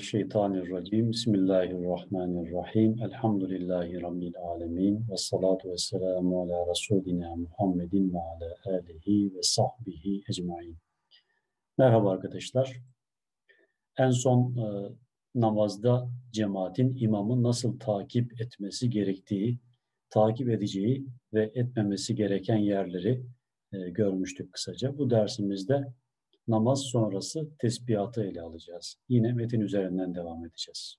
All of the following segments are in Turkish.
Mineşşeytanirracim. Bismillahirrahmanirrahim. Elhamdülillahi Rabbil alemin. Ve salatu ve selamu ala Resulina Muhammedin ve ala alihi ve sahbihi ecmain. Merhaba arkadaşlar. En son e, namazda cemaatin imamı nasıl takip etmesi gerektiği, takip edeceği ve etmemesi gereken yerleri e, görmüştük kısaca. Bu dersimizde namaz sonrası tesbihatı ele alacağız. Yine metin üzerinden devam edeceğiz.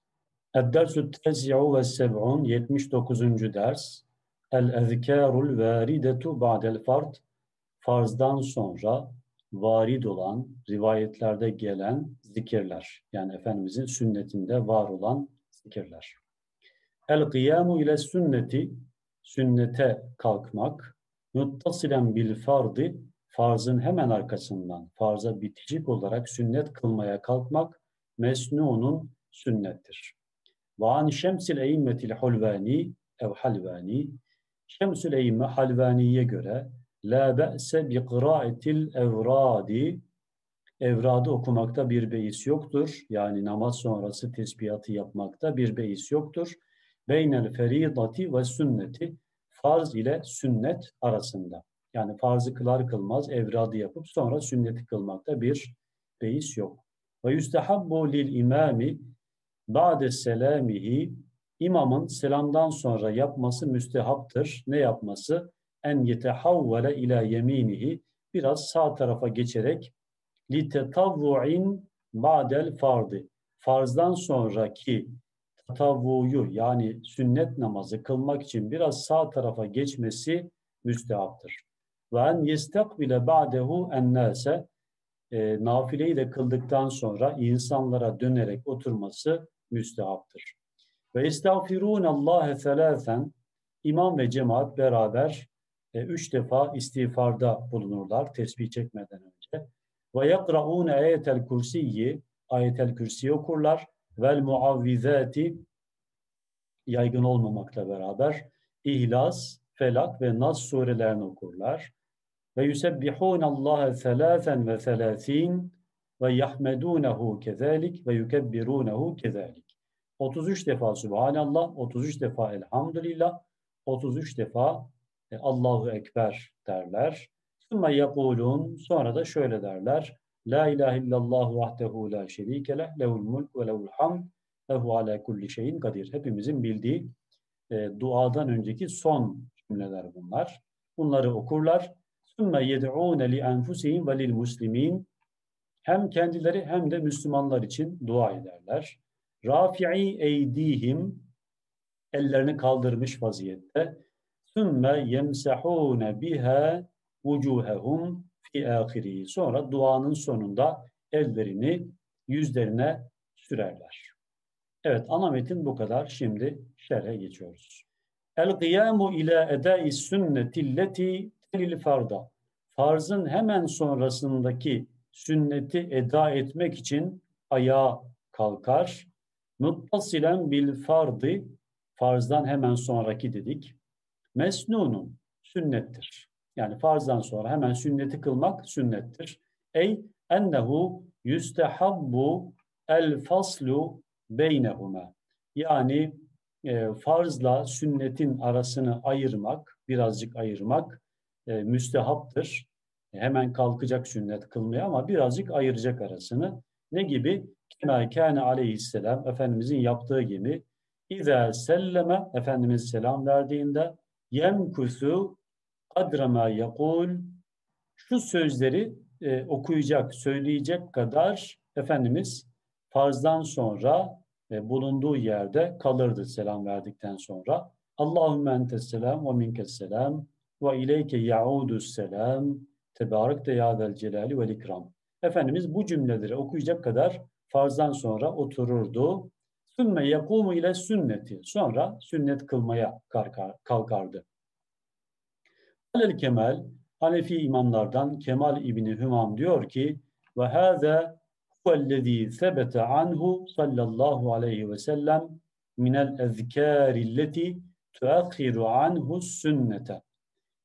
Ed-dersü tez'u ve seb'un 79. ders El-ezkârul vâridetu ba'del fard Farzdan sonra varid olan, rivayetlerde gelen zikirler. Yani Efendimizin sünnetinde var olan zikirler. El-kıyamu ile sünneti sünnete kalkmak, muttasilen bil fardı farzın hemen arkasından farza bitecik olarak sünnet kılmaya kalkmak mesnunun sünnettir. Ve an şemsil eymmetil hulvani ev halvani Şemsül eymme halvaniye göre la be'se bi kıraatil evradi evradı okumakta bir beis yoktur. Yani namaz sonrası tesbihatı yapmakta bir beis yoktur. Beynel feridati ve sünneti farz ile sünnet arasında. Yani farzı kılar kılmaz evradı yapıp sonra sünneti kılmakta bir beis yok. Ve yüstehabbu lil imami ba'de selamihi imamın selamdan sonra yapması müstehaptır. Ne yapması? En yetehavvele ila yeminihi biraz sağ tarafa geçerek li tetavvu'in ba'del fardı. Farzdan sonraki tatavvuyu yani sünnet namazı kılmak için biraz sağ tarafa geçmesi müstehaptır ve en yestakbile ba'dehu ennase e, nafileyi de kıldıktan sonra insanlara dönerek oturması müstehaptır. Ve estağfirun Allah selâfen imam ve cemaat beraber e, üç defa istiğfarda bulunurlar tesbih çekmeden önce. Ve yakraun ayetel kursiyi ayetel kürsi okurlar vel muavvizati yaygın olmamakla beraber İhlas, Felak ve Nas surelerini okurlar ve yusebbihun Allah selasen ve selasin ve yahmedunehu kezalik ve yukebbirunehu kezalik. 33 defa Subhanallah, 33 defa Elhamdülillah, 33 defa e, Allahu Ekber derler. Sümme yekulun, sonra da şöyle derler. La ilahe illallah vahdehu la şerike leh, lehul mulk ve lehul hamd, lehu ala kulli şeyin kadir. Hepimizin bildiği e, duadan önceki son cümleler bunlar. Bunları okurlar. ثُمَّ يَدْعُونَ لِأَنْفُسِهِمْ وَلِلْمُسْلِمِينَ Hem kendileri hem de Müslümanlar için dua ederler. Rafi'i eydihim ellerini kaldırmış vaziyette. ثُمَّ يَمْسَحُونَ بِهَا وُجُوهَهُمْ fi ahiri. Sonra duanın sonunda ellerini yüzlerine sürerler. Evet ana metin bu kadar. Şimdi şerhe geçiyoruz. El kıyamu ila edai sünnetilleti telil farda. Farzın hemen sonrasındaki sünneti eda etmek için ayağa kalkar. Muttasilen bil fardı farzdan hemen sonraki dedik. Mesnunun sünnettir. Yani farzdan sonra hemen sünneti kılmak sünnettir. Ey ennehu yüstehabbu el faslu beynehuma. Yani e, farzla sünnetin arasını ayırmak, birazcık ayırmak e, müstehaptır. Hemen kalkacak sünnet kılmaya ama birazcık ayıracak arasını. Ne gibi? Kema kâne aleyhisselam, Efendimizin yaptığı gibi İzâ selleme, Efendimiz selam verdiğinde yemkusu adrama yakul şu sözleri e, okuyacak, söyleyecek kadar Efendimiz farzdan sonra e, bulunduğu yerde kalırdı selam verdikten sonra. Allahümme entes selam ve minkes selam ve ileyke yaudus selam tebarek de yâzel celali vel ikram. Efendimiz bu cümleleri okuyacak kadar farzdan sonra otururdu. Sümme yakumu ile sünneti. Sonra sünnet kılmaya kalkardı. Alel Kemal, Hanefi imamlardan Kemal İbni Hümam diyor ki ve hâze huvellezî sebete anhu sallallahu aleyhi ve sellem minel ezkârilleti tuakhiru anhu sünnete.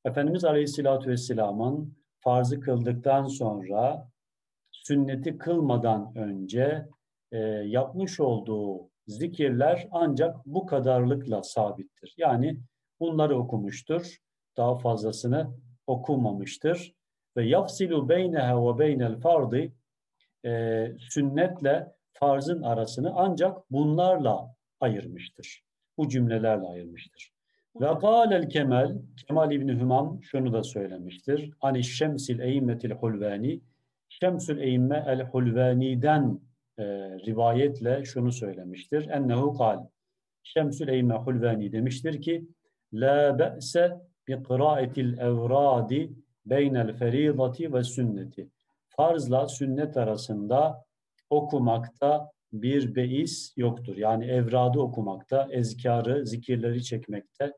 Efendimiz Aleyhisselatü Vesselam'ın farzı kıldıktan sonra sünneti kılmadan önce e, yapmış olduğu zikirler ancak bu kadarlıkla sabittir. Yani bunları okumuştur. Daha fazlasını okumamıştır. Ve yafsilu beyneha ve beynel fardı e, sünnetle farzın arasını ancak bunlarla ayırmıştır. Bu cümlelerle ayırmıştır. Kâlel Kemal, Kemal İbni Hümam şunu da söylemiştir. Ani şemsil eymmetil hulvani, Şemsül eymme el hulvani'den e, rivayetle şunu söylemiştir. Ennehu kal. Şemsül eymme hulvani demiştir ki, La be'se bi kıraatil evradi beynel feridati ve sünneti. Farzla sünnet arasında okumakta bir beis yoktur. Yani evradı okumakta, ezkarı, zikirleri çekmekte,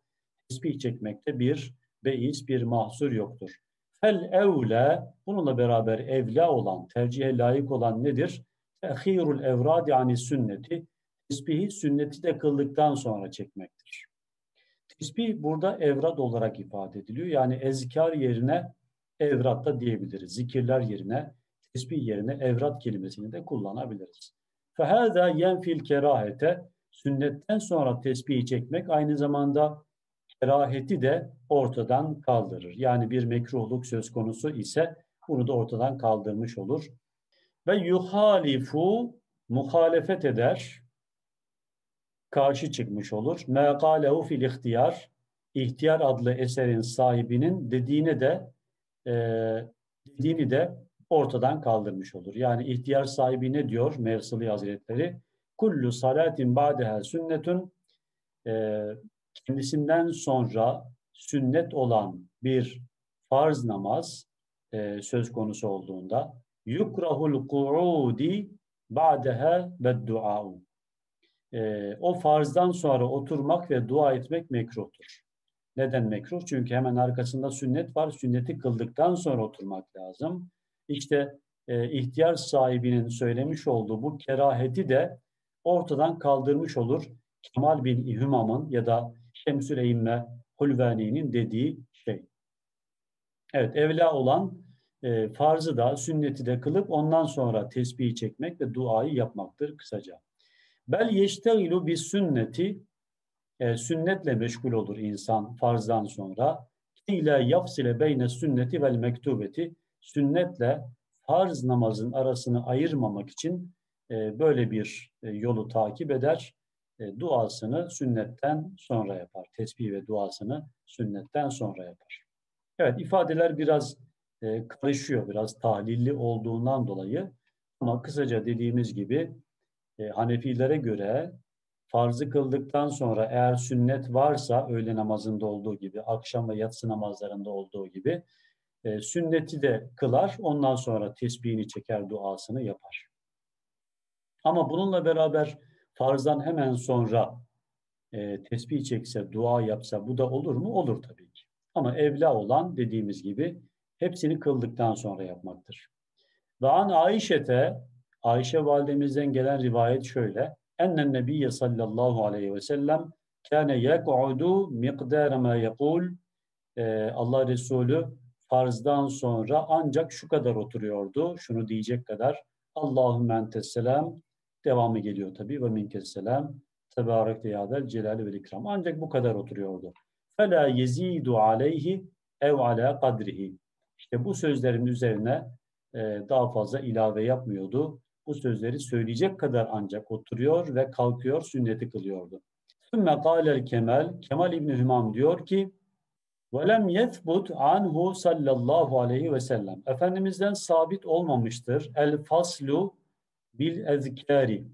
tesbih çekmekte bir beis, bir mahsur yoktur. Fel evle, bununla beraber evla olan, tercihe layık olan nedir? Tehirul evradi ani sünneti, tesbihi sünneti de kıldıktan sonra çekmektir. Tesbih burada evrad olarak ifade ediliyor. Yani ezkar yerine evrat da diyebiliriz. Zikirler yerine, tesbih yerine evrat kelimesini de kullanabiliriz. فَهَذَا يَنْفِي الْكَرَاهَةَ Sünnetten sonra tesbihi çekmek aynı zamanda keraheti de ortadan kaldırır. Yani bir mekruhluk söz konusu ise bunu da ortadan kaldırmış olur. Ve yuhalifu muhalefet eder, karşı çıkmış olur. Meqalehu fil ihtiyar, ihtiyar adlı eserin sahibinin dediğine de e, dediğini de ortadan kaldırmış olur. Yani ihtiyar sahibi ne diyor Mevsili Hazretleri? Kullu salatin ba'deha sünnetun e, kendisinden sonra sünnet olan bir farz namaz e, söz konusu olduğunda yukrahul ku'udi ba'deha ve e, o farzdan sonra oturmak ve dua etmek mekruhtur. Neden mekruh? Çünkü hemen arkasında sünnet var. Sünneti kıldıktan sonra oturmak lazım. İşte e, ihtiyar sahibinin söylemiş olduğu bu keraheti de ortadan kaldırmış olur. Kemal bin İhümam'ın ya da Şemsül Eymme Hulvani'nin dediği şey. Evet evla olan e, farzı da sünneti de kılıp ondan sonra tesbihi çekmek ve duayı yapmaktır kısaca. Bel yeştegilu bir sünneti e, sünnetle meşgul olur insan farzdan sonra. İle yafsile beyne sünneti vel mektubeti sünnetle farz namazın arasını ayırmamak için e, böyle bir e, yolu takip eder. E, duasını sünnetten sonra yapar. Tesbih ve duasını sünnetten sonra yapar. Evet ifadeler biraz e, karışıyor, biraz tahlilli olduğundan dolayı ama kısaca dediğimiz gibi e, Hanefilere göre farzı kıldıktan sonra eğer sünnet varsa öğle namazında olduğu gibi, akşam ve yatsı namazlarında olduğu gibi e, sünneti de kılar, ondan sonra tesbihini çeker, duasını yapar. Ama bununla beraber farzdan hemen sonra e, tesbih çekse, dua yapsa bu da olur mu? Olur tabii ki. Ama evla olan dediğimiz gibi hepsini kıldıktan sonra yapmaktır. Ve an Ayşe'te Ayşe validemizden gelen rivayet şöyle. Ennen nebiyye sallallahu aleyhi ve sellem kâne yek'udu miqdâre mâ yekul Allah Resulü farzdan sonra ancak şu kadar oturuyordu. Şunu diyecek kadar. Allahümme entesselam devamı geliyor tabi ve minkesselam tebarek deyadel celal ve ikram. Ancak bu kadar oturuyordu. Fela yezidu aleyhi ev ala kadrihi. İşte bu sözlerin üzerine e, daha fazla ilave yapmıyordu bu sözleri söyleyecek kadar ancak oturuyor ve kalkıyor, sünneti kılıyordu. Sümme kâlel Kemal, Kemal İbni Hümam diyor ki, وَلَمْ يَثْبُتْ anhu sallallahu aleyhi ve sellem. Efendimizden sabit olmamıştır. El faslu bil ezkari.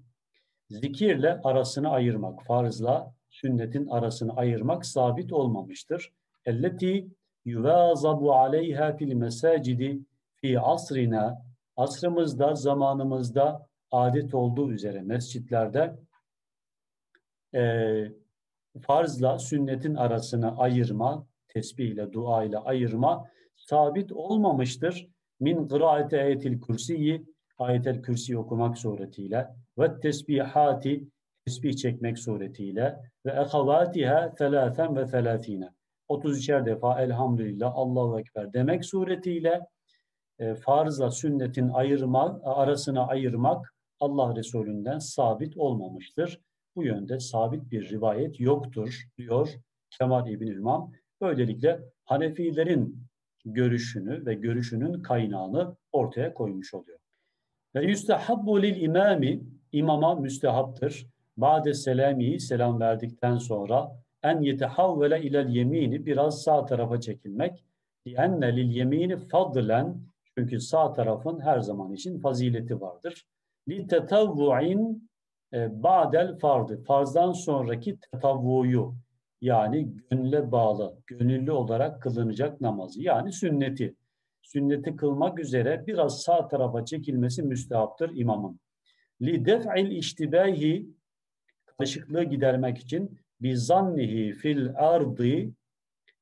Zikirle arasını ayırmak, farzla sünnetin arasını ayırmak sabit olmamıştır. Elleti yuvazabu aleyha fil mesacidi fi asrina asrımızda, zamanımızda adet olduğu üzere mescitlerde e, farzla sünnetin arasını ayırma, tesbih ile, dua ile ayırma sabit olmamıştır. Min kıraate ayetil kürsiyi, ayetel kürsi okumak suretiyle ve tesbihati, tesbih çekmek suretiyle ve ehavatiha telaten ve telafine. 33'er defa elhamdülillah, Allahu Ekber demek suretiyle e, farzla sünnetin ayırmak, arasına ayırmak Allah Resulü'nden sabit olmamıştır. Bu yönde sabit bir rivayet yoktur diyor Kemal İbn İmam. Böylelikle Hanefilerin görüşünü ve görüşünün kaynağını ortaya koymuş oluyor. Ve yüstehabbu lil imami imama müstehaptır. Bade selami selam verdikten sonra en yetehavvele ilel yemini biraz sağ tarafa çekilmek. Enne lil yemini fadlen çünkü sağ tarafın her zaman için fazileti vardır. Li tetavvu'in e, ba'del fardı. Farzdan sonraki tetavvuyu yani gönüle bağlı, gönüllü olarak kılınacak namazı yani sünneti. Sünneti kılmak üzere biraz sağ tarafa çekilmesi müstehaptır imamın. Li def'il iştibahi karışıklığı gidermek için bir zannihi fil ardı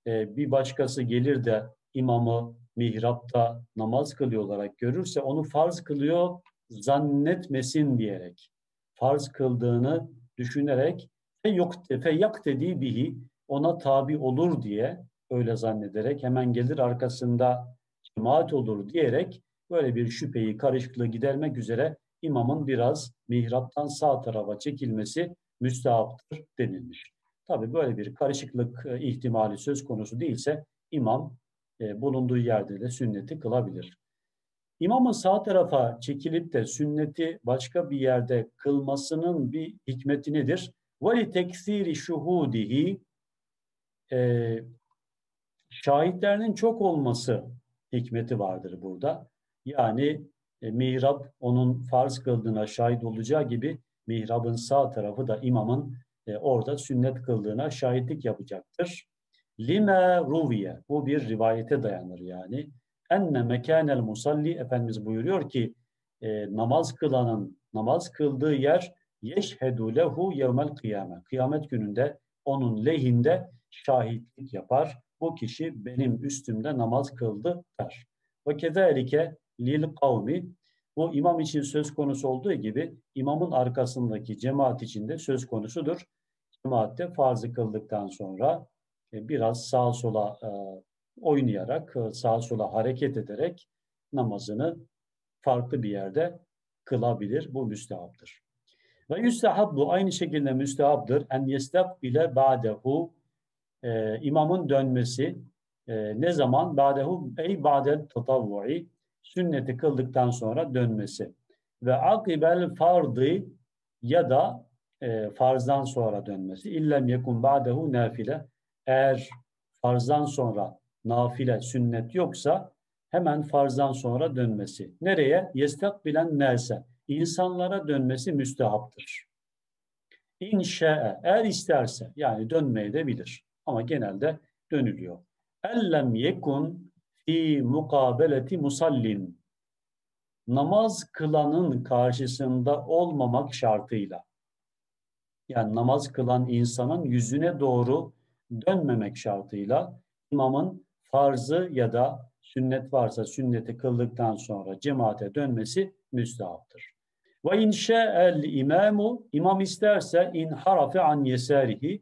e, bir başkası gelir de imamı mihrapta namaz kılıyor olarak görürse onu farz kılıyor zannetmesin diyerek farz kıldığını düşünerek fe yak dediği bihi ona tabi olur diye öyle zannederek hemen gelir arkasında cemaat olur diyerek böyle bir şüpheyi, karışıklığı gidermek üzere imamın biraz mihraptan sağ tarafa çekilmesi müstahaptır denilmiş. Tabi böyle bir karışıklık e, ihtimali söz konusu değilse imam e, bulunduğu yerde de sünneti kılabilir. İmamın sağ tarafa çekilip de sünneti başka bir yerde kılmasının bir hikmeti nedir? وَلِ teksiri şuhudihi e, şahitlerinin çok olması hikmeti vardır burada. Yani e, mihrab onun farz kıldığına şahit olacağı gibi mihrabın sağ tarafı da imamın e, orada sünnet kıldığına şahitlik yapacaktır. Lime ruviye. Bu bir rivayete dayanır yani. Enne mekanel musalli Efendimiz buyuruyor ki e, namaz kılanın namaz kıldığı yer yeşhedü lehu yevmel kıyame. Kıyamet gününde onun lehinde şahitlik yapar. Bu kişi benim üstümde namaz kıldı der. Ve kezalike lil kavmi bu imam için söz konusu olduğu gibi imamın arkasındaki cemaat içinde söz konusudur. Cemaatte farzı kıldıktan sonra e, biraz sağa sola e, oynayarak, e, sağa sola hareket ederek namazını farklı bir yerde kılabilir. Bu müstehaptır. Ve bu aynı şekilde müstehaptır. En bile ba'dehu e, imamın dönmesi e, ne zaman? Ba'dehu ey ba'del tatavvu'i sünneti kıldıktan sonra dönmesi. Ve akibel fardı ya da e, farzdan sonra dönmesi. İllem yekun ba'dehu nafile. Eğer farzdan sonra nafile, sünnet yoksa hemen farzdan sonra dönmesi. Nereye? bilen nelse. İnsanlara dönmesi müstehaptır. İnşa'e, eğer isterse yani dönmeye de bilir. Ama genelde dönülüyor. Ellem yekun fi mukabeleti musallin. Namaz kılanın karşısında olmamak şartıyla. Yani namaz kılan insanın yüzüne doğru dönmemek şartıyla imamın farzı ya da sünnet varsa sünneti kıldıktan sonra cemaate dönmesi müstahaptır. Ve inşa'el imamu imam isterse in harafe an yesarihi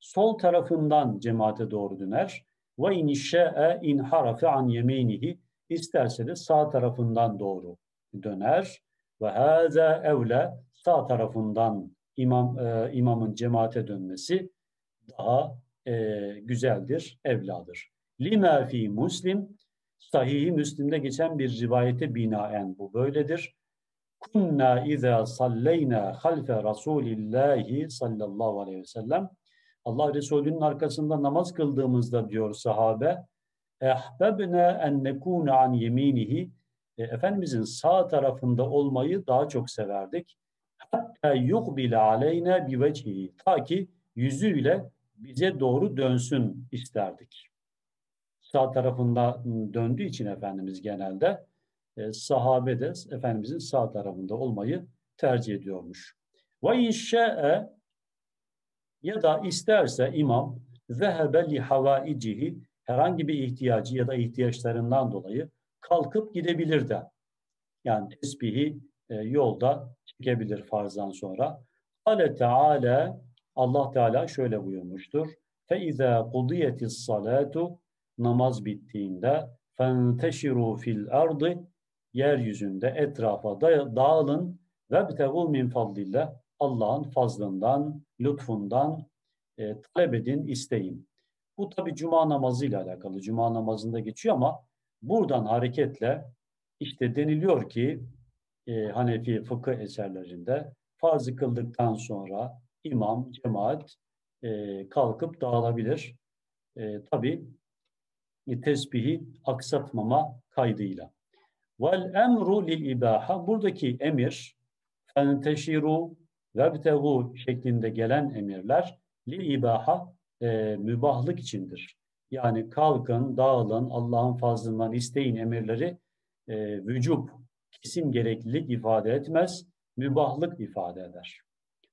sol tarafından cemaate doğru döner. Ve in şa'e in harafe an yeminihi isterse de sağ tarafından doğru döner. Ve hâzâ evle sağ tarafından imam e, imamın cemaate dönmesi daha e, güzeldir, evladır. Lima fi Muslim Sahih-i Müslim'de geçen bir rivayete binaen bu böyledir. Kunna izâ salleyna halfe Rasulillahi sallallahu aleyhi ve sellem Allah Resulü'nün arkasında namaz kıldığımızda diyor sahabe ehbebne en nekûne an yeminihi e, Efendimizin sağ tarafında olmayı daha çok severdik. Hatta yukbile aleyne bi vecihi. Ta ki yüzüyle bize doğru dönsün isterdik. Sağ tarafında döndüğü için Efendimiz genelde e, sahabe de Efendimizin sağ tarafında olmayı tercih ediyormuş. Ve inşa'e ya da isterse imam zehebe li havaicihi herhangi bir ihtiyacı ya da ihtiyaçlarından dolayı kalkıp gidebilir de. Yani tesbihi e, yolda çekebilir farzdan sonra. Ale Teala Allah Teala şöyle buyurmuştur. Fe izâ kudiyetis salatu namaz bittiğinde fenteşiru fil ardı yeryüzünde etrafa dağılın ve btegu min fadlillah Allah'ın fazlından, lütfundan e, talep edin, isteyin. Bu tabi cuma namazı ile alakalı. Cuma namazında geçiyor ama buradan hareketle işte deniliyor ki e, Hanefi fıkıh eserlerinde farzı kıldıktan sonra imam, cemaat e, kalkıp dağılabilir. E, tabi e, tesbihi aksatmama kaydıyla. Vel emru lil ibaha buradaki emir fenteşiru vebtegu şeklinde gelen emirler lil ibaha e, mübahlık içindir. Yani kalkın, dağılın, Allah'ın fazlından isteyin emirleri e, vücub, kesin gereklilik ifade etmez, mübahlık ifade eder.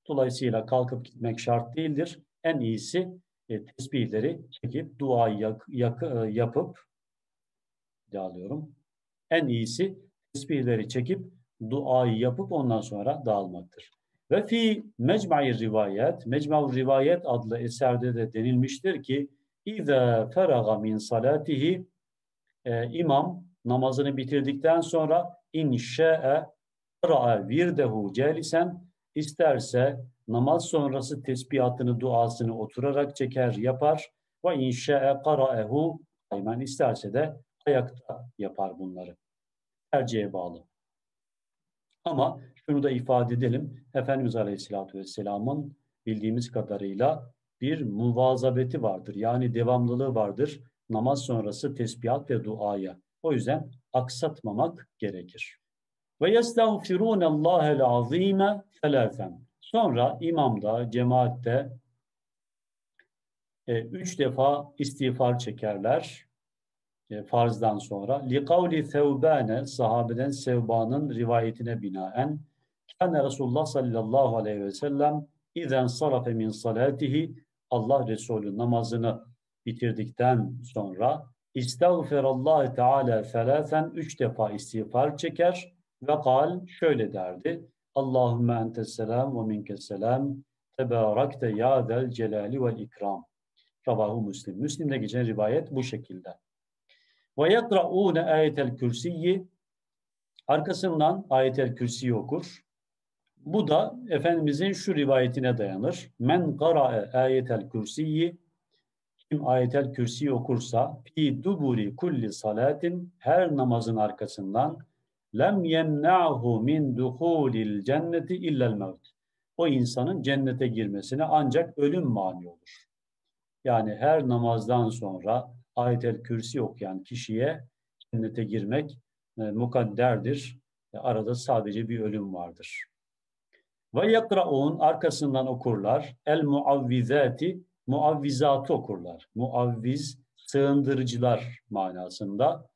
Dolayısıyla kalkıp gitmek şart değildir. En iyisi e, tesbihleri çekip duayı yak, yak, e, yapıp alıyorum. En iyisi tesbihleri çekip duayı yapıp ondan sonra dağılmaktır. Ve fi mecmu'i rivayet, mecmu'i rivayet adlı eserde de denilmiştir ki İza feraga min salatihi e, imam namazını bitirdikten sonra inşa'e ra'a virdehu celisen isterse namaz sonrası tesbihatını, duasını oturarak çeker, yapar. Ve inşa'e qara'ehu aymen isterse de ayakta yapar bunları. Tercihe bağlı. Ama şunu da ifade edelim. Efendimiz Aleyhisselatü Vesselam'ın bildiğimiz kadarıyla bir muvazabeti vardır. Yani devamlılığı vardır. Namaz sonrası tesbihat ve duaya. O yüzden aksatmamak gerekir. Ve yestağfirûne Allah'el azîme selâfen. Sonra imamda, cemaatte e, üç defa istiğfar çekerler e, farzdan sonra. Liqavli Sevbane, sahabeden Sevban'ın rivayetine binaen Kâne Resulullah sallallahu aleyhi ve sellem İzen sarafe min salatihi Allah Resulü namazını bitirdikten sonra İstağfirullah Teala selasen üç defa istiğfar çeker ve kal şöyle derdi. Allahümme entes selam ve minkes selam tebarakte ya zel celali vel ikram. Ravahu Müslim. Müslim'de geçen rivayet bu şekilde. Ve yekra'ûne ayetel kürsiyi arkasından ayetel kürsiyi okur. Bu da Efendimizin şu rivayetine dayanır. Men qara'e ayetel kürsiyi kim ayetel kürsiyi okursa fi duburi kulli salatin her namazın arkasından lem yemna'hu min duhulil cenneti illel mevt. O insanın cennete girmesine ancak ölüm mani olur. Yani her namazdan sonra ayetel kürsi okuyan kişiye cennete girmek e, mukadderdir. E, arada sadece bir ölüm vardır. Ve yakraun arkasından okurlar. El muavvizati muavvizatı okurlar. Muavviz sığındırıcılar manasında.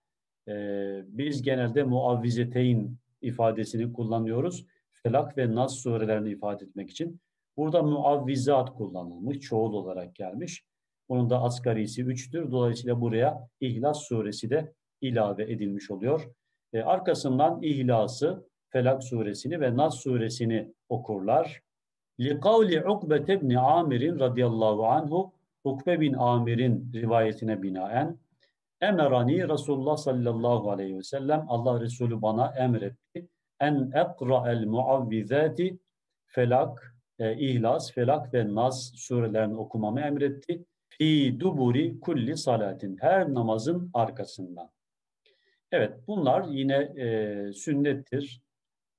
Ee, biz genelde muavvizeteyn ifadesini kullanıyoruz. Felak ve Nas surelerini ifade etmek için. Burada muavvizat kullanılmış, çoğul olarak gelmiş. Bunun da asgarisi üçtür. Dolayısıyla buraya İhlas suresi de ilave edilmiş oluyor. Ee, arkasından İhlas'ı, Felak suresini ve Nas suresini okurlar. لِقَوْلِ عُقْبَةِ بْنِ Amir'in radıyallahu anhu Ukbe bin Amir'in rivayetine binaen Emerani Resulullah sallallahu aleyhi ve sellem Allah Resulü bana emretti. En ekra'el muavvizati felak, e, ihlas, felak ve nas surelerini okumamı emretti. Fi duburi kulli salatin her namazın arkasından. Evet bunlar yine e, sünnettir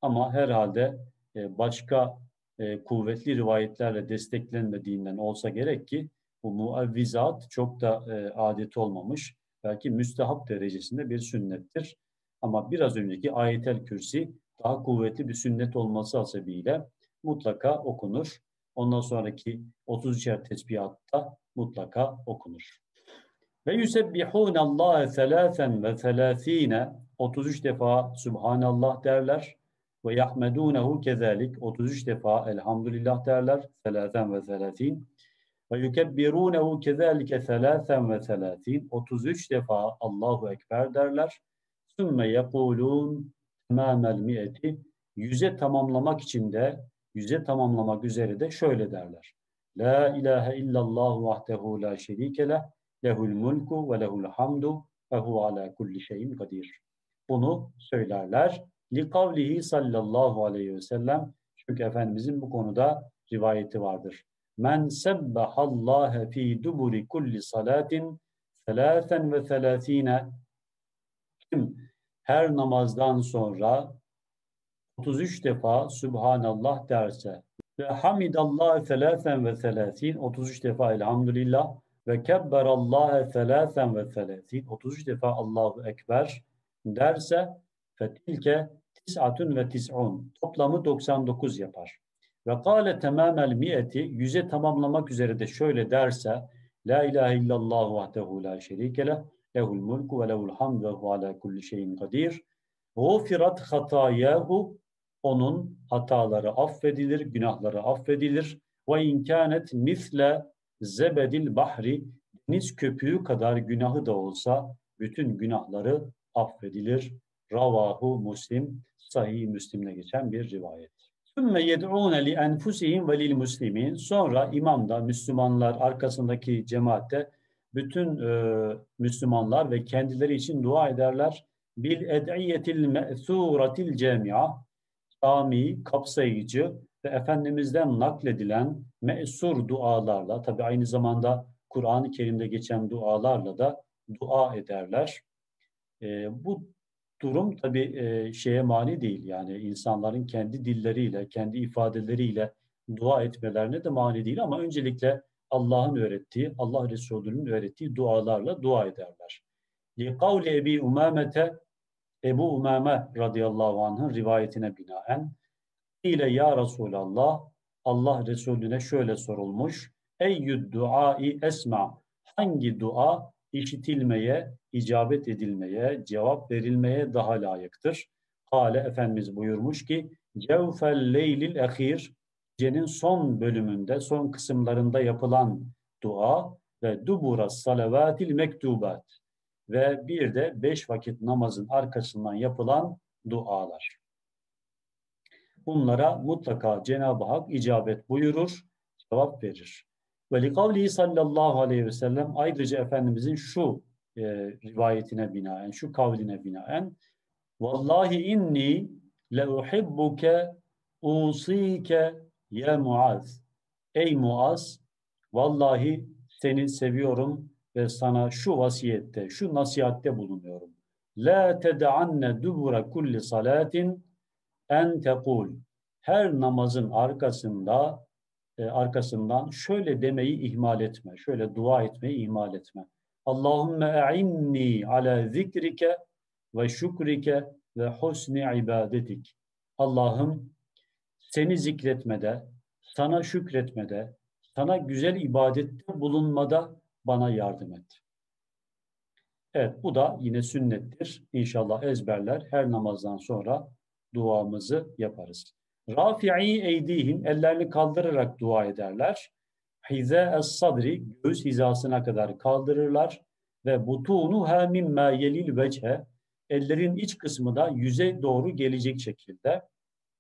ama herhalde e, başka e, kuvvetli rivayetlerle desteklenmediğinden olsa gerek ki bu muavvizat çok da e, adet olmamış. Belki müstehap derecesinde bir sünnettir. Ama biraz önceki ayetel kürsi daha kuvvetli bir sünnet olması hasebiyle mutlaka okunur. Ondan sonraki 33'er tesbihatta mutlaka okunur. Ve yusebbihûne Allah'e selâfen ve selâfîne 33 defa Subhanallah derler. Ve yahmedunehu kezalik 33 defa elhamdülillah derler. Selasen ve selasin. Ve yukebbirunehu kezalike selasen ve selasin. 33 defa Allahu Ekber derler. Sümme yekulun temamel mi'eti. Yüze tamamlamak için de, yüze tamamlamak üzere de şöyle derler. La ilahe illallah vahdehu la şerike leh. Lehul mulku ve lehul hamdu ve hu ala kulli şeyin kadir. Bunu söylerler Li kavlihi sallallahu aleyhi ve sellem çünkü Efendimizin bu konuda rivayeti vardır. Men sebbahallaha fi duburi kulli salatin selâsen ve selâsine kim her namazdan sonra 33 defa Subhanallah derse ve hamidallah selâsen ve selâsin 33 defa elhamdülillah ve kebberallaha selâsen ve selâsin 33 defa Allahu Ekber derse fetilke tis'atun ve tis'un toplamı 99 yapar. Ve kâle temâmel mi'eti yüze tamamlamak üzere de şöyle derse La ilahe illallah vahdehu la şerike leh lehul mulku ve lehul hamd ve hu ala kulli şeyin kadir. Gûfirat hatayahu onun hataları affedilir, günahları affedilir. Ve inkânet misle zebedil bahri deniz köpüğü kadar günahı da olsa bütün günahları affedilir. Ravahu Muslim, Sahih Müslim'de geçen bir rivayet. Sümme yed'ûne li enfusihim ve lil muslimin. Sonra imam da Müslümanlar arkasındaki cemaatte bütün e, Müslümanlar ve kendileri için dua ederler. Bil ed'iyetil me'sûratil cemia. Sami, kapsayıcı ve Efendimiz'den nakledilen me'sur dualarla, tabi aynı zamanda Kur'an-ı Kerim'de geçen dualarla da dua ederler. E, bu durum tabii e, şeye mani değil. Yani insanların kendi dilleriyle, kendi ifadeleriyle dua etmelerine de mani değil ama öncelikle Allah'ın öğrettiği, Allah Resulü'nün öğrettiği dualarla dua ederler. Kavli Ebi Umamete Ebu Umame radıyallahu anh'ın rivayetine binaen ile ya Resulallah Allah Resulüne şöyle sorulmuş. Eyyü duai esma hangi dua işitilmeye, icabet edilmeye, cevap verilmeye daha layıktır. Hale Efendimiz buyurmuş ki Cevfel leylil ehir gecenin son bölümünde, son kısımlarında yapılan dua ve dubura salavatil mektubat ve bir de beş vakit namazın arkasından yapılan dualar. Bunlara mutlaka Cenab-ı Hak icabet buyurur, cevap verir. Ve likavlihi sallallahu aleyhi ve sellem ayrıca Efendimizin şu e, rivayetine binaen, şu kavline binaen Vallahi inni le uhibbuke usike ya Muaz. Ey Muaz, vallahi seni seviyorum ve sana şu vasiyette, şu nasihatte bulunuyorum. La ted'anne dubura kulli salatin en tekul. Her namazın arkasında e, arkasından şöyle demeyi ihmal etme. Şöyle dua etmeyi ihmal etme. Allahümme e'inni ala zikrike ve şükrike ve husni ibadetik. Allah'ım seni zikretmede, sana şükretmede, sana güzel ibadette bulunmada bana yardım et. Evet bu da yine sünnettir. İnşallah ezberler. Her namazdan sonra duamızı yaparız. Rafi'i eydihim ellerini kaldırarak dua ederler. Hize es sadri göğüs hizasına kadar kaldırırlar ve butunu ha mimma yelil vece ellerin iç kısmı da yüze doğru gelecek şekilde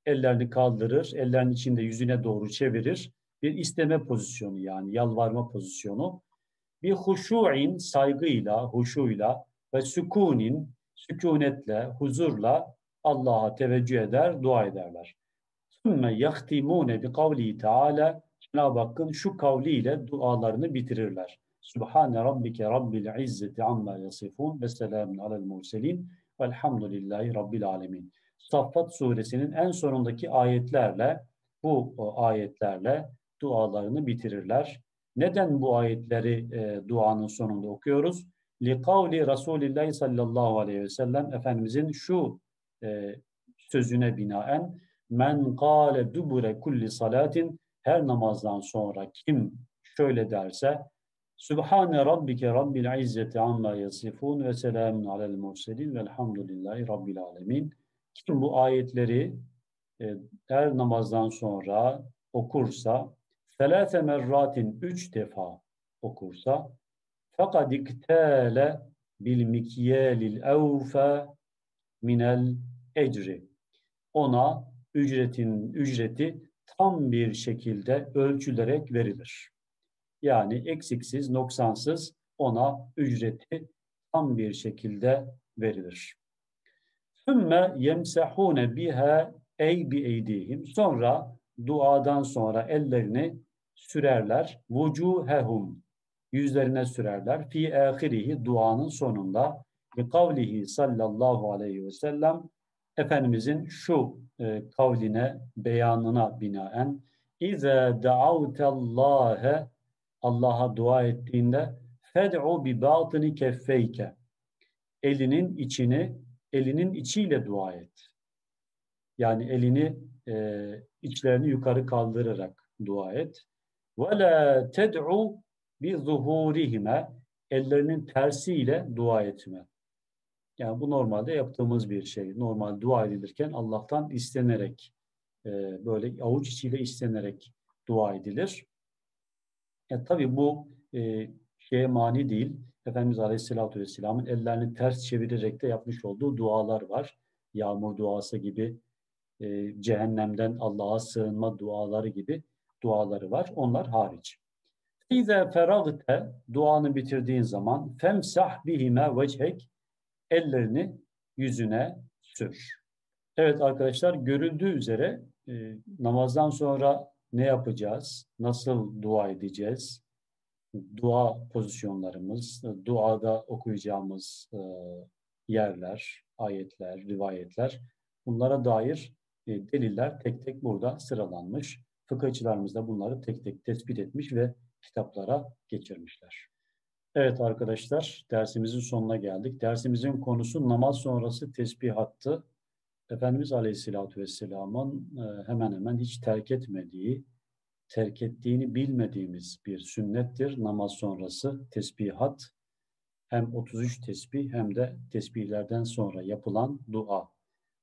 ellerini kaldırır, ellerin içinde yüzüne doğru çevirir. Bir isteme pozisyonu yani yalvarma pozisyonu. Bir huşu'in saygıyla, huşuyla ve sükunin, sükunetle, huzurla Allah'a teveccüh eder, dua ederler. Sümme yahtimune bi kavli Teala Cenab-ı Hakk'ın şu kavliyle dualarını bitirirler. Subhane rabbike rabbil izzeti amma yasifun ve selamun alel murselin velhamdülillahi rabbil alemin. Saffat suresinin en sonundaki ayetlerle bu ayetlerle dualarını bitirirler. Neden bu ayetleri e, duanın sonunda okuyoruz? Li kavli Resulillah sallallahu aleyhi ve sellem Efendimizin şu e, sözüne binaen Men kâle dubure kulli salatin her namazdan sonra kim şöyle derse Sübhane rabbike rabbil izzeti amma yasifun ve selamun alel murselin velhamdülillahi rabbil alemin. Kim bu ayetleri e, her namazdan sonra okursa selase merratin üç defa okursa fakat iktale bil mikyelil evfe minel ecri ona ücretin ücreti tam bir şekilde ölçülerek verilir. Yani eksiksiz, noksansız ona ücreti tam bir şekilde verilir. Sümme yemsehune biha ey bi eydihim. Sonra duadan sonra ellerini sürerler. Vucuhehum yüzlerine sürerler. Fi ahirihi duanın sonunda bi kavlihi sallallahu aleyhi ve sellem Efendimizin şu e, kavline, beyanına binaen İze da'avtallâhe Allah'a dua ettiğinde fed'u bi batini keffeyke elinin içini elinin içiyle dua et. Yani elini e, içlerini yukarı kaldırarak dua et. Ve la ted'u bi zuhurihime ellerinin tersiyle dua etme. Yani bu normalde yaptığımız bir şey. Normal dua edilirken Allah'tan istenerek, e, böyle avuç içiyle istenerek dua edilir. E, tabii bu e, şeye mani değil. Efendimiz Aleyhisselatü Vesselam'ın ellerini ters çevirerek de yapmış olduğu dualar var. Yağmur duası gibi, e, cehennemden Allah'a sığınma duaları gibi duaları var. Onlar hariç. İze feragte duanı bitirdiğin zaman femsah bihime vechek ellerini yüzüne sür. Evet arkadaşlar görüldüğü üzere e, namazdan sonra ne yapacağız? Nasıl dua edeceğiz? Dua pozisyonlarımız, duada okuyacağımız e, yerler, ayetler, rivayetler bunlara dair e, deliller tek tek burada sıralanmış. Fıkıhçılarımız da bunları tek tek tespit etmiş ve kitaplara geçirmişler. Evet arkadaşlar dersimizin sonuna geldik. Dersimizin konusu namaz sonrası tesbihattı. Efendimiz Aleyhisselatü Vesselam'ın e, hemen hemen hiç terk etmediği, terk ettiğini bilmediğimiz bir sünnettir. Namaz sonrası tesbihat hem 33 tesbih hem de tesbihlerden sonra yapılan dua.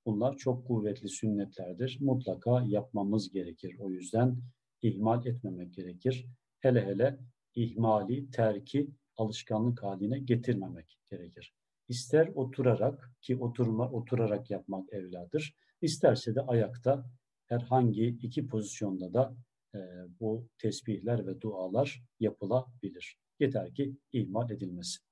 Bunlar çok kuvvetli sünnetlerdir. Mutlaka yapmamız gerekir. O yüzden ihmal etmemek gerekir. Hele hele ihmali, terki alışkanlık haline getirmemek gerekir. İster oturarak ki oturma oturarak yapmak evladır. İsterse de ayakta herhangi iki pozisyonda da e, bu tesbihler ve dualar yapılabilir. Yeter ki ihmal edilmesin.